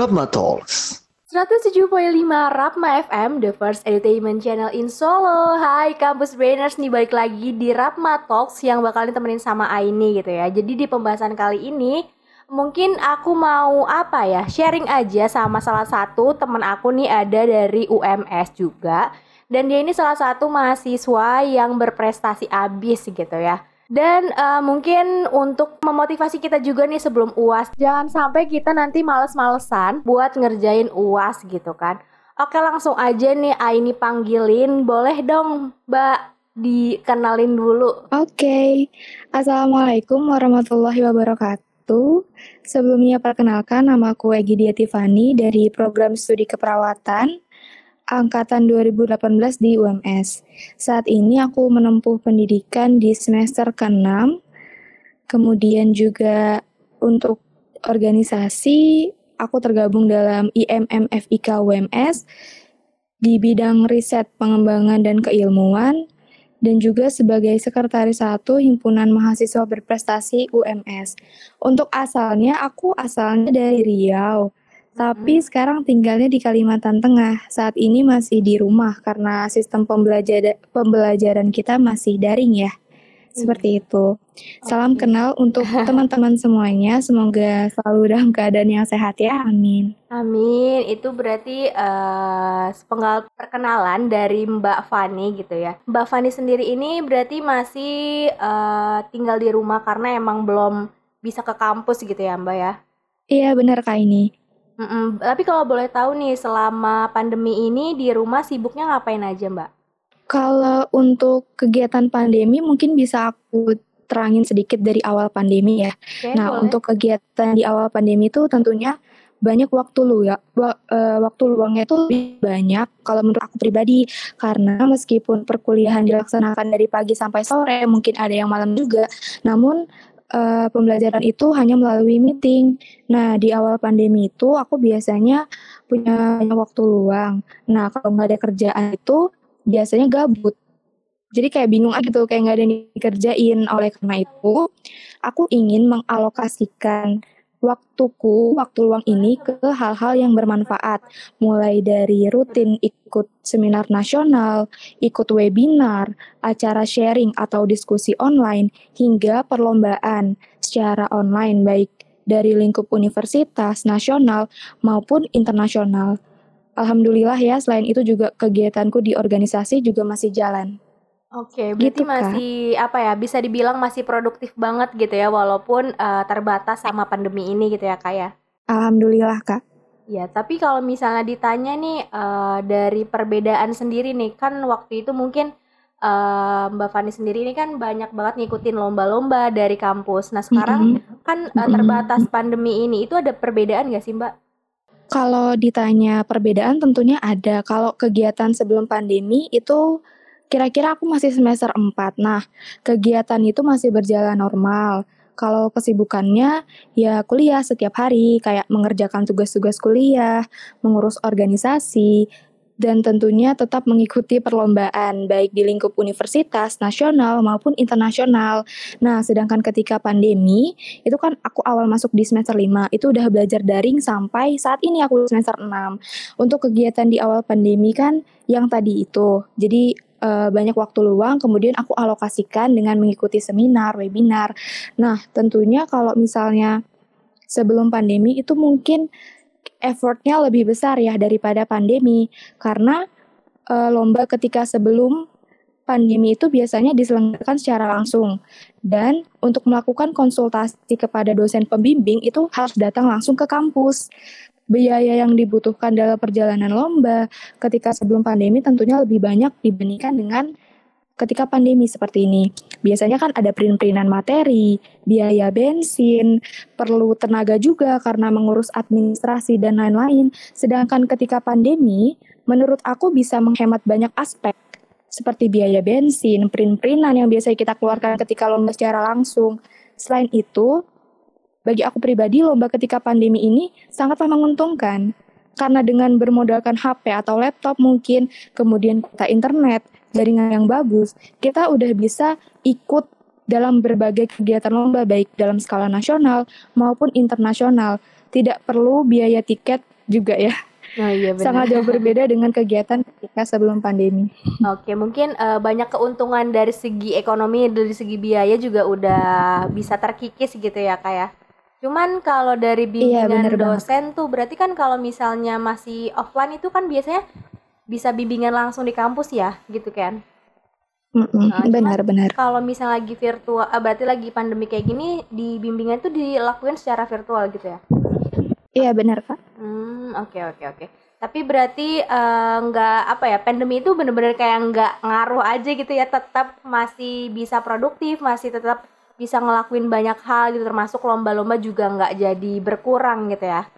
Rapma Talks. 107.5 Rapma FM, the first entertainment channel in Solo. Hai Kampus Brainers nih balik lagi di Rapma Talks yang bakal ditemenin sama Aini gitu ya. Jadi di pembahasan kali ini mungkin aku mau apa ya sharing aja sama salah satu temen aku nih ada dari UMS juga dan dia ini salah satu mahasiswa yang berprestasi abis gitu ya. Dan uh, mungkin untuk memotivasi kita juga nih sebelum UAS, jangan sampai kita nanti males-malesan buat ngerjain UAS gitu kan. Oke langsung aja nih Aini panggilin, boleh dong Mbak dikenalin dulu. Oke, okay. Assalamualaikum warahmatullahi wabarakatuh. Sebelumnya perkenalkan nama aku Egidia Tiffany dari program studi keperawatan angkatan 2018 di UMS. Saat ini aku menempuh pendidikan di semester ke-6. Kemudian juga untuk organisasi, aku tergabung dalam IMMFIK UMS di bidang riset pengembangan dan keilmuan dan juga sebagai sekretaris satu himpunan mahasiswa berprestasi UMS. Untuk asalnya aku asalnya dari Riau. Tapi sekarang tinggalnya di Kalimantan Tengah. Saat ini masih di rumah karena sistem pembelajaran pembelajaran kita masih daring ya. Seperti itu. Salam okay. kenal untuk teman-teman semuanya. Semoga selalu dalam keadaan yang sehat ya. Amin. Amin. Itu berarti uh, sepenggal perkenalan dari Mbak Fani gitu ya. Mbak Fani sendiri ini berarti masih uh, tinggal di rumah karena emang belum bisa ke kampus gitu ya Mbak ya? Iya benar Kak ini. Mm-mm. Tapi kalau boleh tahu nih, selama pandemi ini di rumah sibuknya ngapain aja, Mbak? Kalau untuk kegiatan pandemi mungkin bisa aku terangin sedikit dari awal pandemi ya. Okay, nah, boleh. untuk kegiatan di awal pandemi itu tentunya banyak waktu lu ya eh, waktu luangnya itu lebih banyak kalau menurut aku pribadi karena meskipun perkuliahan dilaksanakan dari pagi sampai sore mungkin ada yang malam juga namun uh, pembelajaran itu hanya melalui meeting. Nah, di awal pandemi itu aku biasanya punya waktu luang. Nah, kalau nggak ada kerjaan itu biasanya gabut. Jadi kayak bingung aja gitu, kayak nggak ada yang dikerjain. Oleh karena itu, aku ingin mengalokasikan waktuku, waktu luang ini ke hal-hal yang bermanfaat. Mulai dari rutin ikut seminar nasional, ikut webinar, acara sharing atau diskusi online, hingga perlombaan secara online baik dari lingkup universitas, nasional, maupun internasional. Alhamdulillah ya, selain itu juga kegiatanku di organisasi juga masih jalan. Oke, berarti gitu, masih apa ya? Bisa dibilang masih produktif banget gitu ya, walaupun uh, terbatas sama pandemi ini gitu ya, kak ya. Alhamdulillah kak. Ya, tapi kalau misalnya ditanya nih uh, dari perbedaan sendiri nih, kan waktu itu mungkin uh, Mbak Fani sendiri ini kan banyak banget ngikutin lomba-lomba dari kampus. Nah sekarang mm -hmm. kan uh, terbatas pandemi ini, itu ada perbedaan nggak sih Mbak? Kalau ditanya perbedaan tentunya ada. Kalau kegiatan sebelum pandemi itu Kira-kira aku masih semester 4. Nah, kegiatan itu masih berjalan normal. Kalau kesibukannya ya kuliah setiap hari, kayak mengerjakan tugas-tugas kuliah, mengurus organisasi, dan tentunya tetap mengikuti perlombaan baik di lingkup universitas, nasional maupun internasional. Nah, sedangkan ketika pandemi, itu kan aku awal masuk di semester 5, itu udah belajar daring sampai saat ini aku semester 6. Untuk kegiatan di awal pandemi kan yang tadi itu. Jadi uh, banyak waktu luang, kemudian aku alokasikan dengan mengikuti seminar, webinar. Nah, tentunya kalau misalnya sebelum pandemi itu mungkin effortnya lebih besar ya daripada pandemi, karena uh, lomba ketika sebelum pandemi itu biasanya diselenggarakan secara langsung. Dan untuk melakukan konsultasi kepada dosen pembimbing itu harus datang langsung ke kampus biaya yang dibutuhkan dalam perjalanan lomba ketika sebelum pandemi tentunya lebih banyak dibandingkan dengan ketika pandemi seperti ini. Biasanya kan ada print-printan materi, biaya bensin, perlu tenaga juga karena mengurus administrasi dan lain-lain. Sedangkan ketika pandemi, menurut aku bisa menghemat banyak aspek seperti biaya bensin, print-printan yang biasa kita keluarkan ketika lomba secara langsung. Selain itu, bagi aku pribadi, lomba ketika pandemi ini sangatlah menguntungkan. Karena dengan bermodalkan HP atau laptop mungkin, kemudian kita internet, jaringan yang bagus, kita udah bisa ikut dalam berbagai kegiatan lomba baik dalam skala nasional maupun internasional. tidak perlu biaya tiket juga ya. Oh iya benar. Sangat jauh berbeda dengan kegiatan ketika sebelum pandemi. Oke, mungkin uh, banyak keuntungan dari segi ekonomi, dari segi biaya juga udah bisa terkikis gitu ya, Kak ya. Cuman kalau dari Iya, bimbingan banget. dosen tuh berarti kan kalau misalnya masih offline itu kan biasanya bisa bimbingan langsung di kampus ya, gitu kan. Mm-mm, Nah, benar-benar. kalau misalnya lagi virtual, ah, berarti lagi pandemi kayak gini, di bimbingan tuh dilakuin secara virtual gitu ya. Iya benar kak. Hmm, oke oke oke. Tapi berarti eh, nggak apa ya, pandemi itu bener-bener kayak nggak ngaruh aja gitu ya, tetap masih bisa produktif, masih tetap bisa ngelakuin banyak hal gitu, termasuk lomba-lomba juga nggak jadi berkurang gitu ya.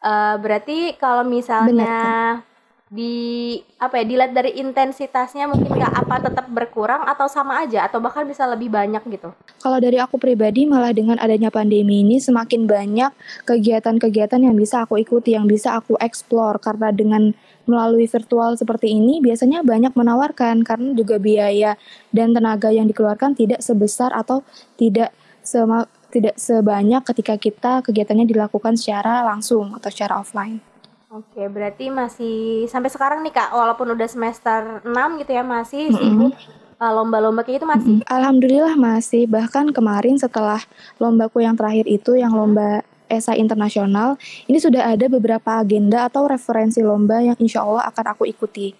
Eh, berarti kalau misalnya di apa ya, dilihat dari intensitasnya mungkin nggak apa tetap berkurang atau sama aja atau bahkan bisa lebih banyak gitu. Kalau dari aku pribadi malah dengan adanya pandemi ini semakin banyak kegiatan-kegiatan yang bisa aku ikuti, yang bisa aku explore karena dengan melalui virtual seperti ini biasanya banyak menawarkan karena juga biaya dan tenaga yang dikeluarkan tidak sebesar atau tidak sema- tidak sebanyak ketika kita kegiatannya dilakukan secara langsung atau secara offline. Oke, berarti masih sampai sekarang nih Kak, walaupun udah semester 6 gitu ya, masih Mm-mm. sibuk uh, lomba-lomba kayak itu masih. Alhamdulillah masih bahkan kemarin setelah lombaku yang terakhir itu yang lomba esai internasional ini sudah ada beberapa agenda atau referensi lomba yang insya Allah akan aku ikuti.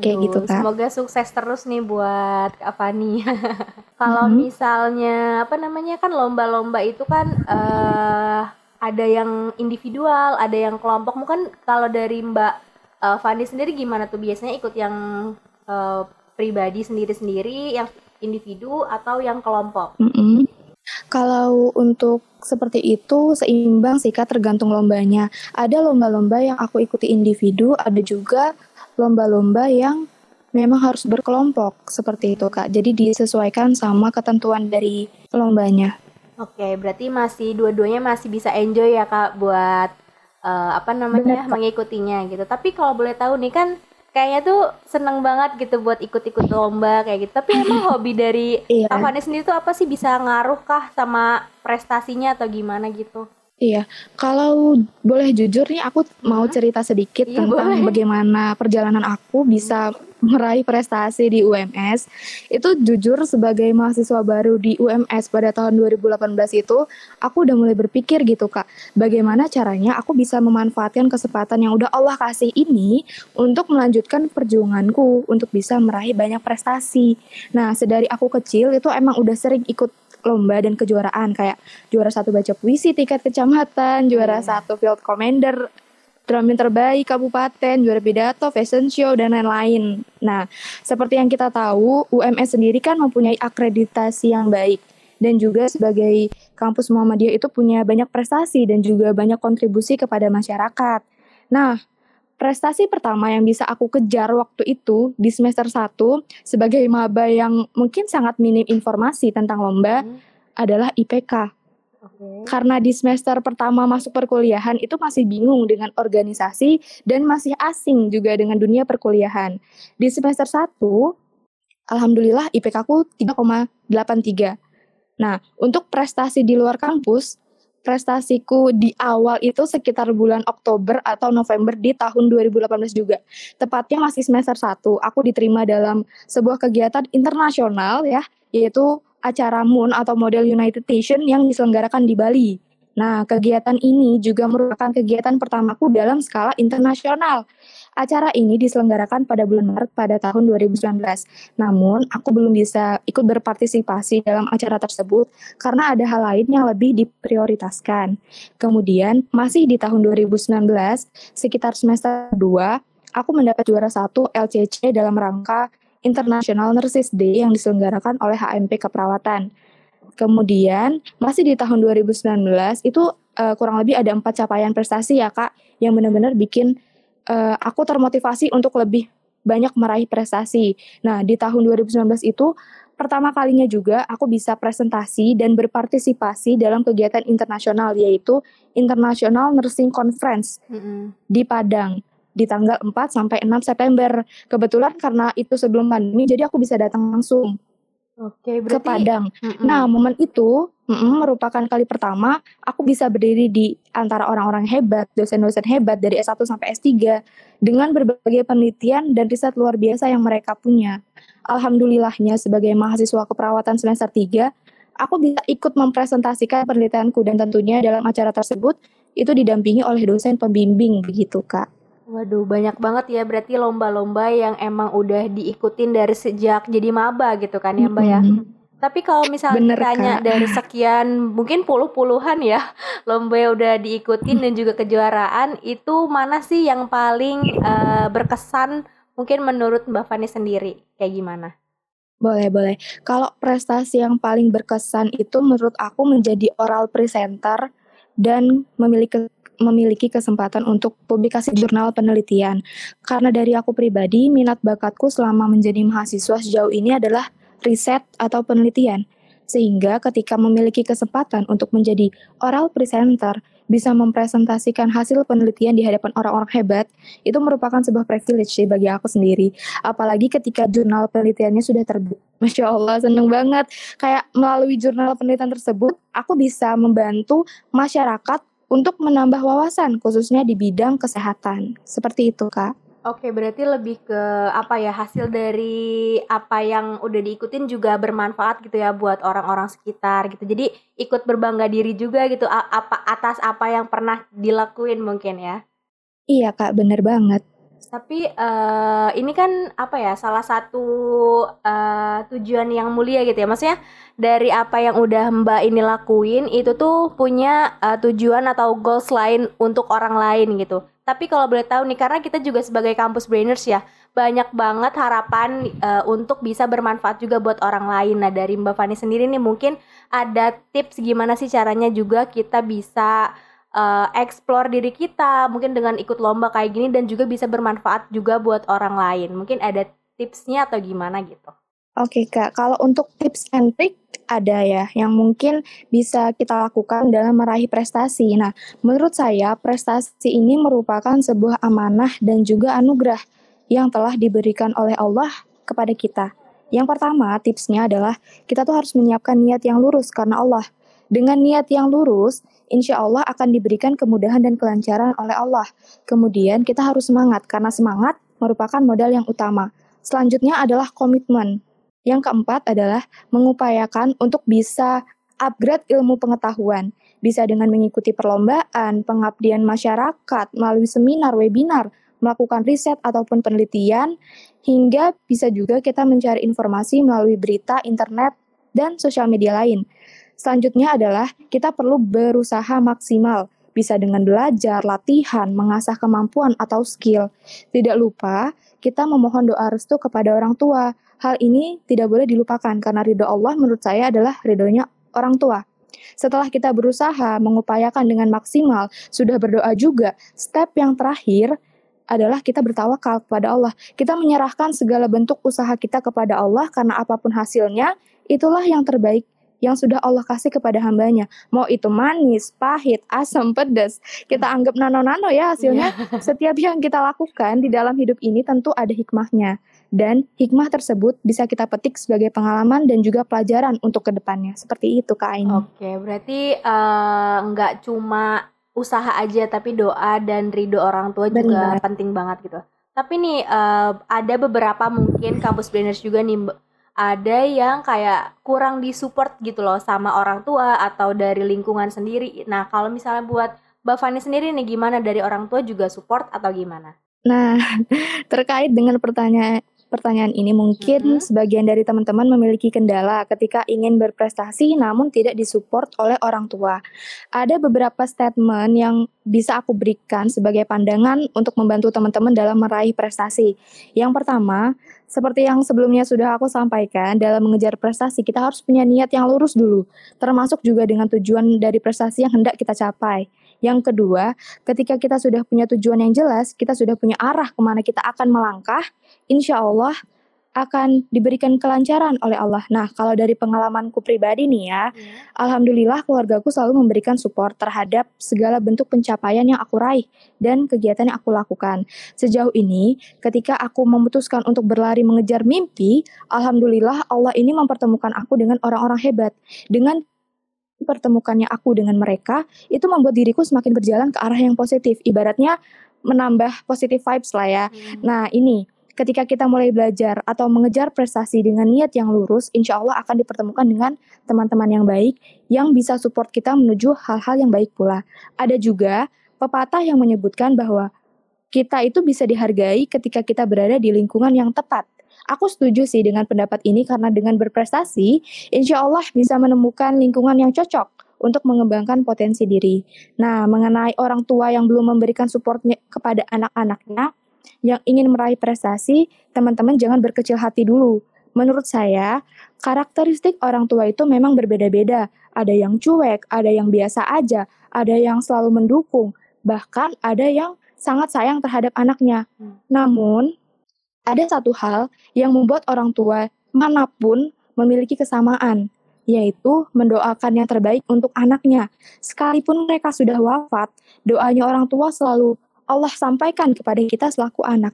Kayak gitu, Kak. Semoga sukses terus nih buat Kak Fani. Kalau Mhm. misalnya apa namanya kan lomba-lomba itu kan eh ada yang individual, ada yang kelompok. Mungkin kalau dari Mbak eh, Fani sendiri gimana tuh biasanya ikut yang eh, pribadi sendiri-sendiri, yang individu atau yang kelompok? Mm-mm. Kalau untuk seperti itu seimbang sih Kak tergantung lombanya. Ada lomba-lomba yang aku ikuti individu, ada juga lomba-lomba yang memang harus berkelompok seperti itu Kak. Jadi disesuaikan sama ketentuan dari lombanya. Oke, berarti masih dua-duanya masih bisa enjoy ya Kak buat eh, apa namanya Bener, Kak. mengikutinya gitu. Tapi kalau boleh tahu nih kan kayaknya tuh seneng banget gitu buat ikut-ikut lomba kayak gitu. Tapi emang hobi dari Iya. Sendiri tuh apa sih bisa ngaruh kah sama prestasinya atau gimana gitu? Iya, kalau boleh jujur nih aku mau Mhm. cerita sedikit Iya, tentang boleh. bagaimana perjalanan aku bisa meraih prestasi di UMS. Itu jujur sebagai mahasiswa baru di UMS pada tahun 2018 itu, aku udah mulai berpikir gitu Kak, bagaimana caranya aku bisa memanfaatkan kesempatan yang udah Allah kasih ini untuk melanjutkan perjuanganku untuk bisa meraih banyak prestasi. Nah, sedari aku kecil itu emang udah sering ikut lomba dan kejuaraan kayak juara satu baca puisi tingkat kecamatan, juara Iya. satu field commander, drummer terbaik kabupaten, juara pidato, fashion show dan lain-lain. Nah, seperti yang kita tahu, UMS sendiri kan mempunyai akreditasi yang baik dan juga sebagai kampus Muhammadiyah itu punya banyak prestasi dan juga banyak kontribusi kepada masyarakat. Nah, prestasi pertama yang bisa aku kejar waktu itu di semester 1 sebagai maba yang mungkin sangat minim informasi tentang lomba Hmm, adalah IPK. Oke. Karena di semester pertama masuk perkuliahan itu masih bingung dengan organisasi dan masih asing juga dengan dunia perkuliahan. Di semester 1, alhamdulillah IPK ku 3,83. Nah, untuk prestasi di luar kampus, prestasiku di awal itu sekitar bulan Oktober atau November di tahun 2018 juga. Tepatnya masih semester 1, aku diterima dalam sebuah kegiatan internasional ya, yaitu acara MUN atau Model United Nation yang diselenggarakan di Bali. Nah, kegiatan ini juga merupakan kegiatan pertamaku dalam skala internasional. Acara ini diselenggarakan pada bulan Maret pada tahun 2019. Namun, aku belum bisa ikut berpartisipasi dalam acara tersebut karena ada hal lain yang lebih diprioritaskan. Kemudian, masih di tahun 2019, sekitar semester 2, aku mendapat juara satu LCC dalam rangka International Nurses Day yang diselenggarakan oleh HMP Keperawatan. Kemudian masih di tahun 2019 itu eh, kurang lebih ada empat capaian prestasi ya kak yang benar-benar bikin eh, aku termotivasi untuk lebih banyak meraih prestasi. Nah di tahun 2019 itu pertama kalinya juga aku bisa presentasi dan berpartisipasi dalam kegiatan internasional yaitu International Nursing Conference Mm-mm. di Padang di tanggal 4 sampai 6 September. Kebetulan karena itu sebelum pandemi jadi aku bisa datang langsung Oke, ke berarti Padang. Mm-mm. Nah, momen itu Merupakan kali pertama aku bisa berdiri di antara orang-orang hebat, dosen-dosen hebat dari S1 sampai S3 dengan berbagai penelitian dan riset luar biasa yang mereka punya. Alhamdulillahnya sebagai mahasiswa keperawatan semester 3, aku bisa ikut mempresentasikan penelitianku dan tentunya dalam acara tersebut itu didampingi oleh dosen pembimbing begitu, Kak. Waduh, banyak banget ya berarti lomba-lomba yang emang udah diikutin dari sejak jadi maba gitu kan ya, Mbak ya? Tapi kalau misalnya Bener, ditanya Kak. dari sekian mungkin puluh-puluhan ya lomba yang udah diikutin dan juga kejuaraan, itu mana sih yang paling, eee, berkesan mungkin menurut Mbak Fani sendiri, kayak gimana? Boleh boleh. Kalau prestasi yang paling berkesan itu menurut aku menjadi oral presenter dan memiliki memiliki kesempatan untuk publikasi jurnal penelitian. Karena dari aku pribadi, minat bakatku selama menjadi mahasiswa sejauh ini adalah riset atau penelitian. Sehingga ketika memiliki kesempatan untuk menjadi oral presenter, bisa mempresentasikan hasil penelitian di hadapan orang-orang hebat, itu merupakan sebuah privilege sih bagi aku sendiri. Apalagi ketika jurnal penelitiannya sudah terbit. Masya Allah, seneng banget. Kayak melalui jurnal penelitian tersebut, aku bisa membantu masyarakat untuk menambah wawasan, khususnya di bidang kesehatan. Seperti itu, Kak. Oke, berarti lebih ke apa ya, hasil dari apa yang udah diikutin juga bermanfaat gitu ya buat orang-orang sekitar gitu. Jadi ikut berbangga diri juga gitu apa atas apa yang pernah dilakuin mungkin ya? Iya, Kak, bener banget. Tapi, eee, ini kan apa ya, salah satu, eee, tujuan yang mulia gitu ya, maksudnya dari apa yang udah Mbak ini lakuin itu tuh punya, eee, tujuan atau goals lain untuk orang lain gitu. Tapi kalau boleh tahu nih, karena kita juga sebagai kampus brainers ya, banyak banget harapan, eee, untuk bisa bermanfaat juga buat orang lain. Nah, dari Mbak Fani sendiri nih mungkin ada tips gimana sih caranya juga kita bisa, eee, explore diri kita, mungkin dengan ikut lomba kayak gini dan juga bisa bermanfaat juga buat orang lain. Mungkin ada tipsnya atau gimana gitu? Oke, Kak. Kalau untuk tips and trik ada ya, yang mungkin bisa kita lakukan dalam meraih prestasi. Nah, menurut saya prestasi ini merupakan sebuah amanah dan juga anugerah yang telah diberikan oleh Allah kepada kita. Yang pertama, tipsnya adalah kita tuh harus menyiapkan niat yang lurus karena Allah. Dengan niat yang lurus, insya Allah akan diberikan kemudahan dan kelancaran oleh Allah. Kemudian kita harus semangat, karena semangat merupakan modal yang utama. Selanjutnya adalah komitmen. Yang keempat adalah mengupayakan untuk bisa upgrade ilmu pengetahuan. Bisa dengan mengikuti perlombaan, pengabdian masyarakat, melalui seminar, webinar, melakukan riset ataupun penelitian, hingga bisa juga kita mencari informasi melalui berita, internet, dan sosial media lain. Selanjutnya adalah kita perlu berusaha maksimal, bisa dengan belajar, latihan, mengasah kemampuan atau skill. Tidak lupa, kita memohon doa restu kepada orang tua. Hal ini tidak boleh dilupakan karena ridho Allah menurut saya adalah ridhonya orang tua. Setelah kita berusaha mengupayakan dengan maksimal, sudah berdoa juga, step yang terakhir adalah kita bertawakal kepada Allah. Kita menyerahkan segala bentuk usaha kita kepada Allah karena apa pun hasilnya, itulah yang terbaik yang sudah Allah kasih kepada hambanya. Mau itu manis, pahit, asam, pedas. Kita anggap nano-nano ya hasilnya. Iya. Setiap yang kita lakukan di dalam hidup ini tentu ada hikmahnya. Dan hikmah tersebut bisa kita petik sebagai pengalaman dan juga pelajaran untuk ke depannya. Seperti itu Kak Aini. Oke, berarti, eee, nggak cuma usaha aja, tapi doa dan ridho orang tua juga Benar. penting banget gitu. Tapi nih, eee, ada beberapa mungkin kampus brainers juga nih, ada yang kayak kurang di-support gitu loh sama orang tua atau dari lingkungan sendiri. Nah, kalau misalnya buat Mbak Fani sendiri nih, gimana dari orang tua juga support atau gimana? Nah, terkait dengan pertanyaan pertanyaan ini mungkin Mhm. sebagian dari teman-teman memiliki kendala ketika ingin berprestasi namun tidak disupport oleh orang tua. Ada beberapa statement yang bisa aku berikan sebagai pandangan untuk membantu teman-teman dalam meraih prestasi. Yang pertama, seperti yang sebelumnya sudah aku sampaikan, dalam mengejar prestasi kita harus punya niat yang lurus dulu, termasuk juga dengan tujuan dari prestasi yang hendak kita capai. Yang kedua, ketika kita sudah punya tujuan yang jelas, kita sudah punya arah ke mana kita akan melangkah, insya Allah akan diberikan kelancaran oleh Allah. Nah, kalau dari pengalamanku pribadi nih ya, Iya. alhamdulillah keluargaku selalu memberikan support terhadap segala bentuk pencapaian yang aku raih dan kegiatan yang aku lakukan. Sejauh ini, ketika aku memutuskan untuk berlari mengejar mimpi, alhamdulillah Allah ini mempertemukan aku dengan orang-orang hebat. Dengan dipertemukannya aku dengan mereka itu membuat diriku semakin berjalan ke arah yang positif. Ibaratnya menambah positive vibes lah ya. Hmm. Nah, ini ketika kita mulai belajar atau mengejar prestasi dengan niat yang lurus, insya Allah akan dipertemukan dengan teman-teman yang baik yang bisa support kita menuju hal-hal yang baik pula. Ada juga pepatah yang menyebutkan bahwa kita itu bisa dihargai ketika kita berada di lingkungan yang tepat. Aku setuju sih dengan pendapat ini karena dengan berprestasi, insya Allah bisa menemukan lingkungan yang cocok untuk mengembangkan potensi diri. Nah, mengenai orang tua yang belum memberikan supportnya kepada anak-anaknya, yang ingin meraih prestasi, teman-teman jangan berkecil hati dulu. Menurut saya, karakteristik orang tua itu memang berbeda-beda. Ada yang cuek, ada yang biasa aja, ada yang selalu mendukung, bahkan ada yang sangat sayang terhadap anaknya. Hmm. Namun, ada satu hal yang membuat orang tua mana pun memiliki kesamaan, yaitu mendoakan yang terbaik untuk anaknya. Sekalipun mereka sudah wafat, doanya orang tua selalu Allah sampaikan kepada kita selaku anak.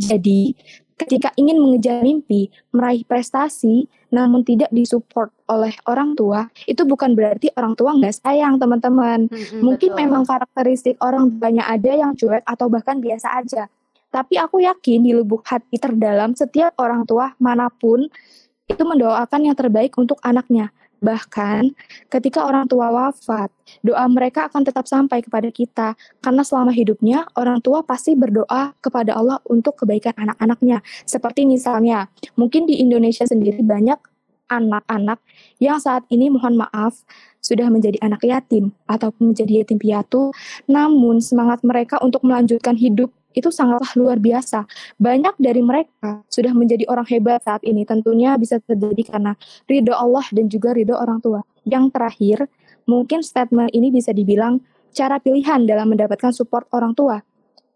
Jadi, ketika ingin mengejar mimpi, meraih prestasi, namun tidak disupport oleh orang tua, itu bukan berarti orang tua nggak sayang, teman-teman. Mm-mm, Mungkin betul. memang karakteristik orang banyak ada yang cuek atau bahkan biasa aja. Tapi aku yakin di lubuk hati terdalam setiap orang tua mana pun itu mendoakan yang terbaik untuk anaknya. Bahkan ketika orang tua wafat, doa mereka akan tetap sampai kepada kita. Karena selama hidupnya, orang tua pasti berdoa kepada Allah untuk kebaikan anak-anaknya. Seperti misalnya, mungkin di Indonesia sendiri banyak anak-anak yang saat ini mohon maaf sudah menjadi anak yatim ataupun menjadi yatim piatu, namun semangat mereka untuk melanjutkan hidup itu sangatlah luar biasa. Banyak dari mereka sudah menjadi orang hebat saat ini. Tentunya bisa terjadi karena ridho Allah dan juga ridho orang tua. Yang terakhir, mungkin statement ini bisa dibilang cara pilihan dalam mendapatkan support orang tua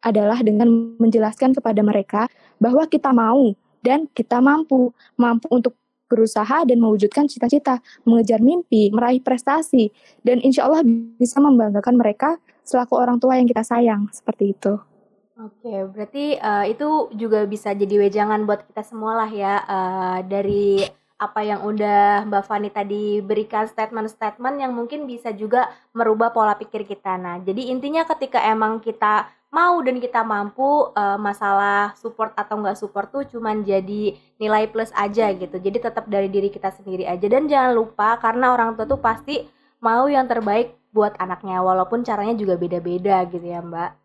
adalah dengan menjelaskan kepada mereka bahwa kita mau dan kita mampu, mampu untuk berusaha dan mewujudkan cita-cita, mengejar mimpi, meraih prestasi, dan insya Allah bisa membanggakan mereka selaku orang tua yang kita sayang, seperti itu. Oke, berarti uh, itu juga bisa jadi wejangan buat kita semua lah ya uh, dari apa yang udah Mbak Fani tadi berikan statement-statement yang mungkin bisa juga merubah pola pikir kita. Nah, jadi intinya ketika emang kita mau dan kita mampu uh, masalah support atau nggak support tuh cuman jadi nilai plus aja gitu. Jadi tetap dari diri kita sendiri aja dan jangan lupa karena orang tua tuh pasti mau yang terbaik buat anaknya walaupun caranya juga beda-beda gitu ya, Mbak.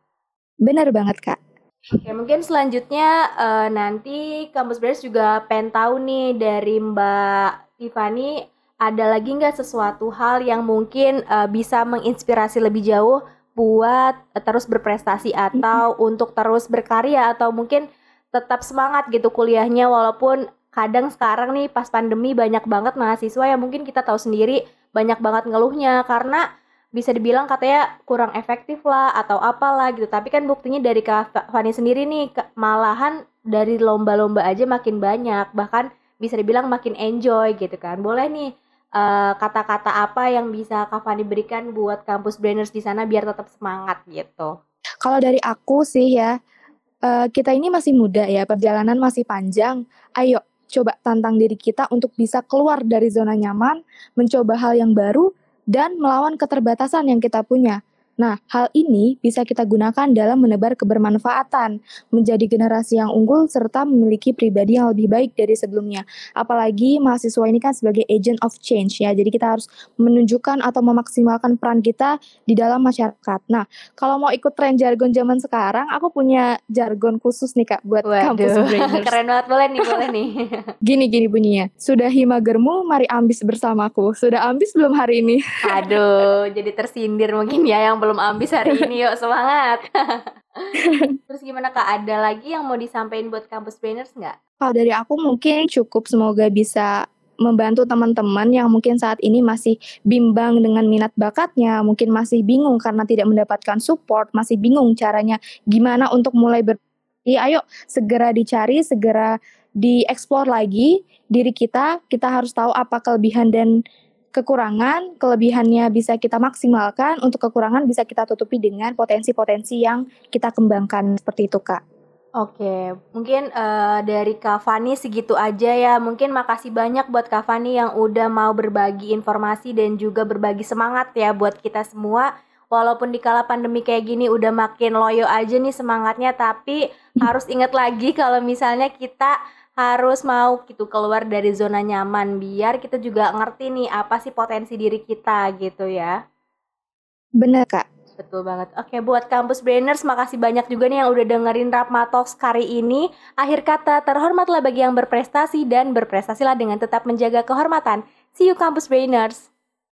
Benar banget, Kak. Oke, mungkin selanjutnya uh, nanti Kampus Brains juga pengen tahu nih dari Mbak Tiffany ada lagi nggak sesuatu hal yang mungkin uh, bisa menginspirasi lebih jauh buat uh, terus berprestasi atau untuk terus berkarya atau mungkin tetap semangat gitu kuliahnya walaupun kadang sekarang nih pas pandemi banyak banget mahasiswa yang mungkin kita tahu sendiri banyak banget ngeluhnya karena bisa dibilang katanya kurang efektif lah atau apalah gitu. Tapi kan buktinya dari Kak Fani sendiri nih malahan dari lomba-lomba aja makin banyak bahkan bisa dibilang makin enjoy gitu kan. Boleh nih kata-kata uh, apa yang bisa Kak Fani berikan buat kampus brainers di sana biar tetap semangat gitu? Kalau dari aku sih ya uh, kita ini masih muda ya perjalanan masih panjang. Ayo coba tantang diri kita untuk bisa keluar dari zona nyaman mencoba hal yang baru dan melawan keterbatasan yang kita punya. Nah, hal ini bisa kita gunakan dalam menebar kebermanfaatan, menjadi generasi yang unggul, serta memiliki pribadi yang lebih baik dari sebelumnya. Apalagi mahasiswa ini kan sebagai agent of change ya, jadi kita harus menunjukkan atau memaksimalkan peran kita di dalam masyarakat. Nah, kalau mau ikut tren jargon zaman sekarang, aku punya jargon khusus nih kak buat Waduh. kampus brainers. Keren banget, boleh nih, boleh nih. Gini-gini bunyinya, sudah himagermu, mari ambis bersamaku. Sudah ambis belum hari ini? Aduh, jadi tersindir mungkin ya yang belum belum ambis hari ini yuk semangat. Terus gimana kak? Ada lagi yang mau disampaikan buat kampus brainers nggak? Kalau dari aku mungkin cukup semoga bisa membantu teman-teman yang mungkin saat ini masih bimbang dengan minat bakatnya, mungkin masih bingung karena tidak mendapatkan support, masih bingung caranya gimana untuk mulai ber ya, ayo segera dicari, segera dieksplor lagi diri kita, kita harus tahu apa kelebihan dan kekurangan, kelebihannya bisa kita maksimalkan, untuk kekurangan bisa kita tutupi dengan potensi-potensi yang kita kembangkan seperti itu, Kak. Oke, mungkin uh, dari Kak Fani segitu aja ya. Mungkin makasih banyak buat Kak Fani yang udah mau berbagi informasi dan juga berbagi semangat ya buat kita semua. Walaupun di kala pandemi kayak gini udah makin loyo aja nih semangatnya, tapi harus ingat lagi kalau misalnya kita harus mau gitu keluar dari zona nyaman biar kita juga ngerti nih apa sih potensi diri kita gitu ya. Bener kak. Betul banget. Oke, buat kampus brainers, makasih banyak juga nih yang udah dengerin Rapma Talks kali ini. Akhir kata, terhormatlah bagi yang berprestasi dan berprestasilah dengan tetap menjaga kehormatan. See you kampus brainers.